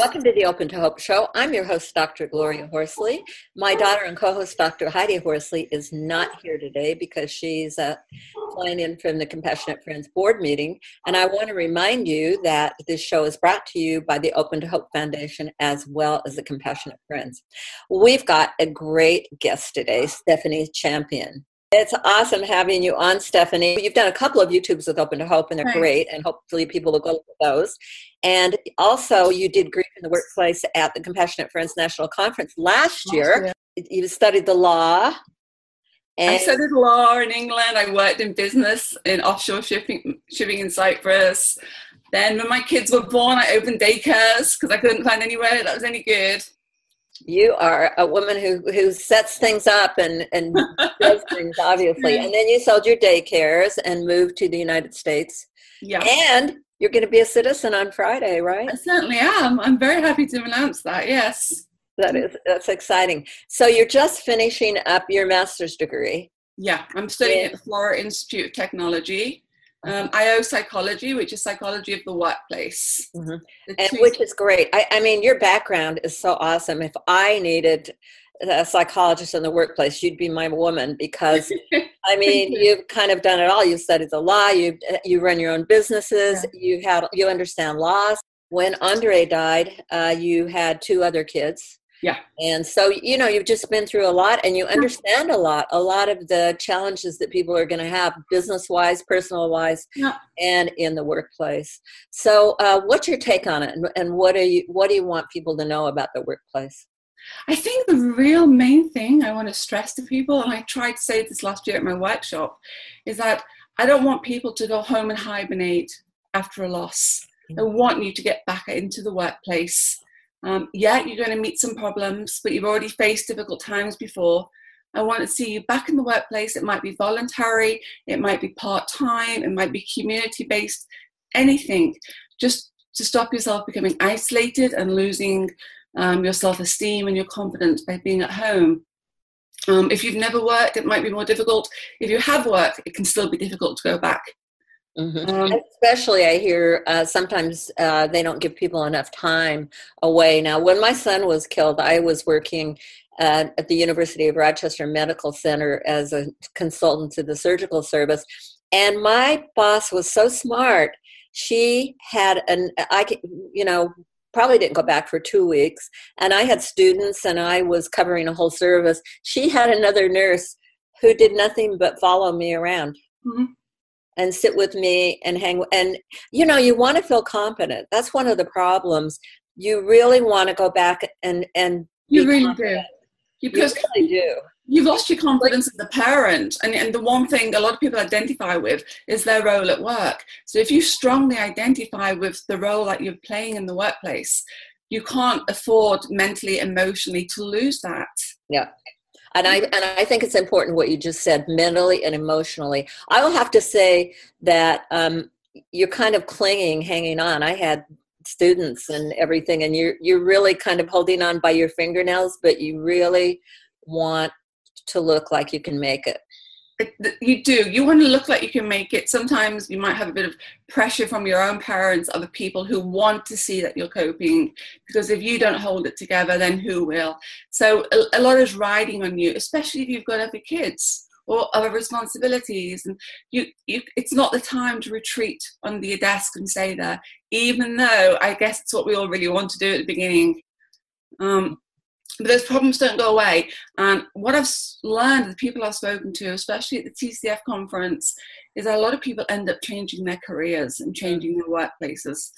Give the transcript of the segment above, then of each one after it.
Welcome to the Open to Hope Show. I'm your host, Dr. Gloria Horsley. My daughter and co host, Dr. Heidi Horsley, is not here today because she's uh, flying in from the Compassionate Friends board meeting. And I want to remind you that this show is brought to you by the Open to Hope Foundation as well as the Compassionate Friends. We've got a great guest today, Stephanie Champion. It's awesome having you on, Stephanie. You've done a couple of YouTubes with Open to Hope, and they're right. great, and hopefully people will go at those. And also, you did grief in the workplace at the Compassionate Friends National Conference last year. You studied the law. I studied law in England. I worked in business in offshore shipping, shipping in Cyprus. Then, when my kids were born, I opened daycares because I couldn't find anywhere that was any good you are a woman who who sets things up and and does things obviously. And then you sold your daycares and moved to the united states. Yeah. And you're going to be a citizen on friday right? I certainly am. I'm very happy to announce that yes. That is that's exciting. So you're just finishing up your master's degree. Yeah i'm studying at the florida institute of technology um, IO psychology, which is psychology of the workplace, mm-hmm. and which is great. I, I, mean, your background is so awesome. If I needed a psychologist in the workplace, you'd be my woman because I mean, you've kind of done it all. You've studied the law. You you run your own businesses. Yeah. You had you understand laws. When Andre died, uh, you had two other kids. Yeah. And so, you know, you've just been through a lot and you understand a lot, a lot of the challenges that people are going to have business wise, personal wise, yeah. and in the workplace. So, uh, what's your take on it? And, and what, are you, what do you want people to know about the workplace? I think the real main thing I want to stress to people, and I tried to say this last year at my workshop, is that I don't want people to go home and hibernate after a loss. I mm. want you to get back into the workplace um, yeah, you're going to meet some problems, but you've already faced difficult times before. I want to see you back in the workplace. It might be voluntary, it might be part time, it might be community based, anything, just to stop yourself becoming isolated and losing um, your self esteem and your confidence by being at home. Um, if you've never worked, it might be more difficult. If you have worked, it can still be difficult to go back. Mm-hmm. Um, Especially, I hear uh, sometimes uh, they don't give people enough time away. Now, when my son was killed, I was working uh, at the University of Rochester Medical Center as a consultant to the surgical service, and my boss was so smart. She had an I you know probably didn't go back for two weeks, and I had students, and I was covering a whole service. She had another nurse who did nothing but follow me around. Mm-hmm and sit with me and hang and you know you want to feel competent that's one of the problems. You really want to go back and and you really confident. do because you really do. You've lost your confidence as a parent and, and the one thing a lot of people identify with is their role at work. So if you strongly identify with the role that you're playing in the workplace you can't afford mentally emotionally to lose that. Yeah and I and I think it's important what you just said, mentally and emotionally. I will have to say that um, you're kind of clinging, hanging on. I had students and everything, and you're you're really kind of holding on by your fingernails, but you really want to look like you can make it you do. You want to look like you can make it. Sometimes you might have a bit of pressure from your own parents other people who want to see that you're coping because if you don't hold it together then who will? So a, lot is riding on you especially if you've got other kids or other responsibilities and you, you it's not the time to retreat under your desk and stay there even though i guess it's what we all really want to do at the beginning. Um, but those problems don't go away. And what I've learned, the people I've spoken to, especially at the TCF conference, is that a lot of people end up changing their careers and changing their workplaces.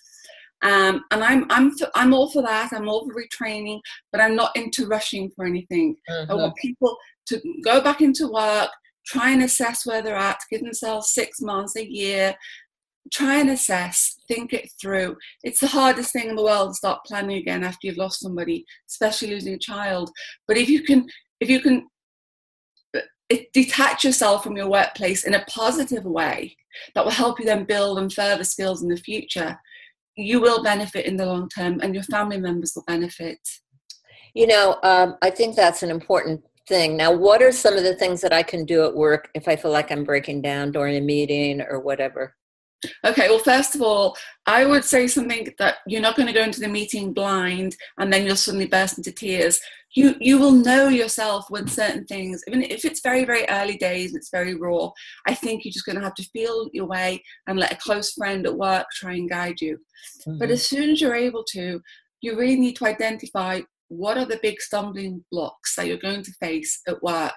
Um, and I'm I'm I'm all for that. I'm all for retraining, but I'm not into rushing for anything. Mm-hmm. I want people to go back into work, try and assess where they're at, give themselves six months, a year, try and assess, think it through. It's the hardest thing in the world to start planning again after you've lost somebody, especially losing a child. But if you can, if you can uh, detach yourself from your workplace in a positive way that will help you then build and further skills in the future, you will benefit in the long term and your family members will benefit. You know, um, I think that's an important thing. Now, what are some of the things that I can do at work if I feel like I'm breaking down during a meeting or whatever? Okay, well, first of all, I would say something that you're not going to go into the meeting blind and then you'll suddenly burst into tears. You you will know yourself when certain things, even if it's very, very early days, and it's very raw, I think you're just going to have to feel your way and let a close friend at work try and guide you. Mm-hmm. But as soon as you're able to, you really need to identify what are the big stumbling blocks that you're going to face at work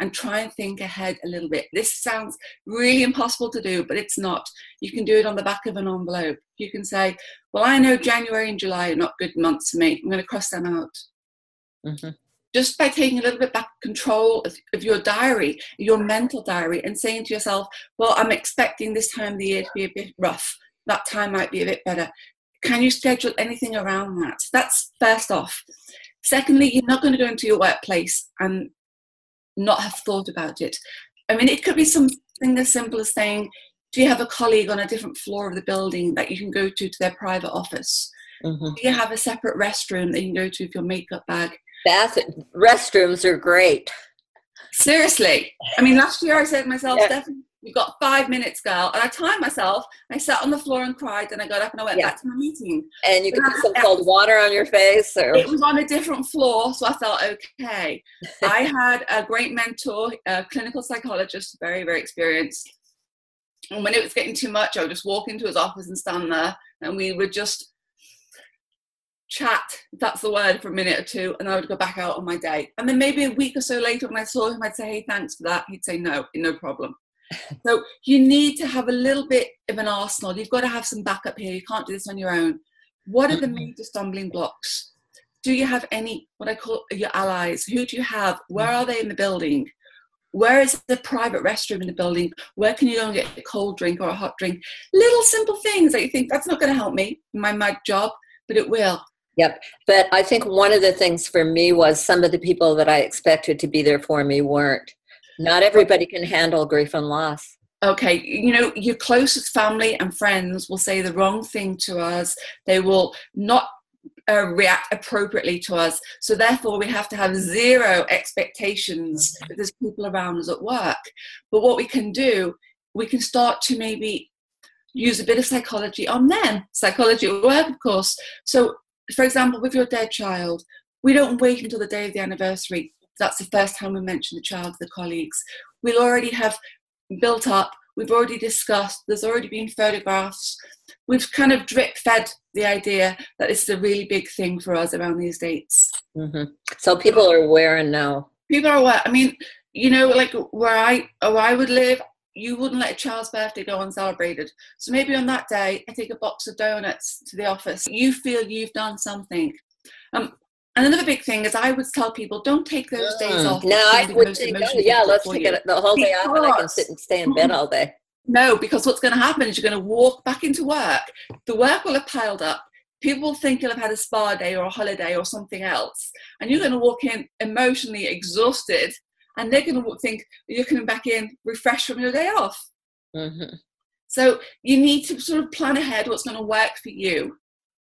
and try and think ahead a little bit. This sounds really impossible to do, but it's not. You can do it on the back of an envelope. You can say, Well, I know January and July are not good months for me. I'm going to cross them out. Mm-hmm. Just by taking a little bit back control of, of your diary, your mental diary, and saying to yourself, Well, I'm expecting this time of the year to be a bit rough. That time might be a bit better. Can you schedule anything around that? That's first off. Secondly, you're not going to go into your workplace and not have thought about it. I mean, it could be something as simple as saying, do you have a colleague on a different floor of the building that you can go to to their private office? Mm-hmm. Do you have a separate restroom that you can go to with your makeup bag? Bath restrooms are great. Seriously. I mean, last year I said to myself, yeah. Stephanie, You've got five minutes, girl. And I timed myself. I sat on the floor and cried. Then I got up and I went yeah. back to my meeting. And you could put some cold water on your face. Or... It was on a different floor, so I felt okay. I had a great mentor, a clinical psychologist, very, very experienced. And when it was getting too much, I would just walk into his office and stand there, and we would just chat, that's the word, for a minute or two, and I would go back out on my day. And then maybe a week or so later, when I saw him, I'd say, "Hey, thanks for that." He'd say, "No, no problem." So you need to have a little bit of an arsenal. You've got to have some backup here. You can't do this on your own. What are the mm-hmm. major stumbling blocks? Do you have any, what I call your allies? Who do you have? Where are they in the building? Where is the private restroom in the building? Where can you go and get a cold drink or a hot drink? Little simple things that you think that's not going to help me in my mad job, but it will. Yep. But I think one of the things for me was some of the people that I expected to be there for me weren't. Not everybody can handle grief and loss. Okay, you know, your closest family and friends will say the wrong thing to us. They will not uh, react appropriately to us. So therefore, we have to have zero expectations that there's people around us at work. But what we can do, we can start to maybe use a bit of psychology on them. Psychology at work, of course. So, for example, with your dead child, we don't wait until the day of the anniversary that's the first time we mention the child to the colleagues. We'll already have built up, we've already discussed, there's already been photographs. We've kind of drip fed the idea that it's a really big thing for us around these dates. Mm-hmm. So people are aware and know. People are aware. I mean, you know, like where I where I would live, you wouldn't let a child's birthday go uncelebrated. So maybe on that day, I take a box of donuts to the office. You feel you've done something. Um, and another big thing is I would tell people don't take those mm. days off. No, I would think, oh, yeah, let's take it the whole day off and I can sit and stay in bed all day. No, because what's going to happen is you're going to walk back into work. The work will have piled up. People think you'll have had a spa day or a holiday or something else. And you're going to walk in emotionally exhausted. And they're going to think you're coming back in refreshed from your day off. Mm-hmm. So you need to sort of plan ahead what's going to work for you.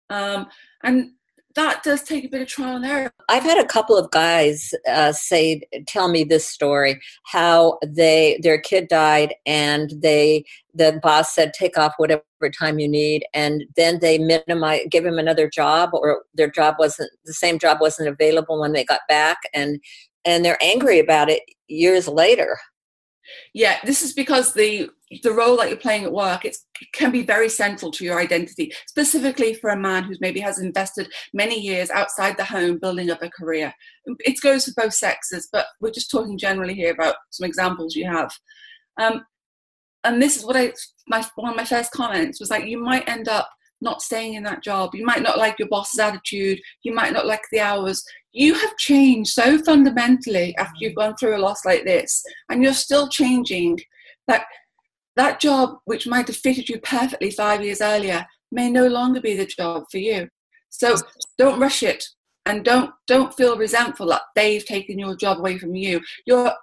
Um, and that does take a bit of trial and error. I've had a couple of guys uh, say, tell me this story, how they their kid died and they the boss said take off whatever time you need, and then they minimize, give him another job, or their job wasn't the same job wasn't available when they got back, and and they're angry about it years later. Yeah, this is because the the role that you're playing at work it can be very central to your identity, specifically for a man who's maybe has invested many years outside the home building up a career. It goes for both sexes, but we're just talking generally here about some examples you have. Um, and this is what I my one of my first comments was like you might end up not staying in that job. You might not like your boss's attitude. You might not like the hours. You have changed so fundamentally after you've gone through a loss like this, and you're still changing. That that job, which might have fitted you perfectly five years earlier, may no longer be the job for you. So don't rush it, and don't don't feel resentful that they've taken your job away from you. You're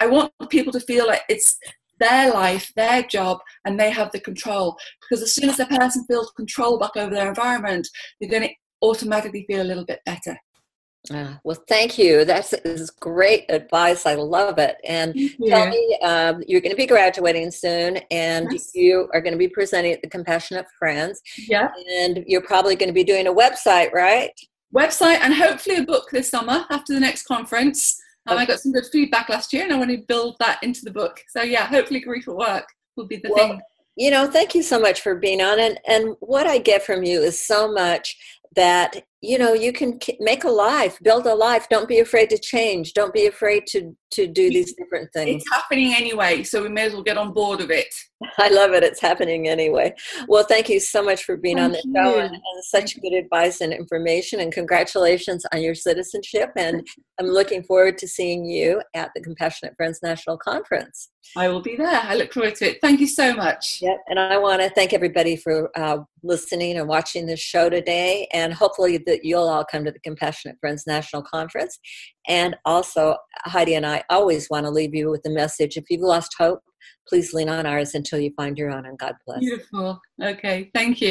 I want people to feel like it's their life, their job, and they have the control. Because as soon as the person feels control back over their environment, they're going to automatically feel a little bit better. Uh, well, thank you. That's is great advice. I love it. And tell me, um, you're going to be graduating soon, and yes. you are going to be presenting at the Compassionate Friends. Yeah. And you're probably going to be doing a website, right? Website and hopefully a book this summer after the next conference. Um, okay. I got some good feedback last year, and I want to build that into the book. So yeah, hopefully grief at work will be the well, thing. You know, thank you so much for being on. And and what I get from you is so much that you know you can make a life build a life. Don't be afraid to change. Don't be afraid to to do these different things. it's happening anyway so we may as well get on board of it. I love it. It's happening anyway. Well thank you so much for being thank on the you. show and, and such good advice and information and congratulations on your citizenship and i'm looking forward to seeing you at the compassionate friends national conference. I will be there. I look forward to it. Thank you so much. Yeah and i want to thank everybody for uh, listening and watching this show today and hopefully that you'll all come to the Compassionate Friends National Conference. And also, Heidi and I always want to leave you with the message if you've lost hope, please lean on ours until you find your own, and God bless. Beautiful. Okay, thank you.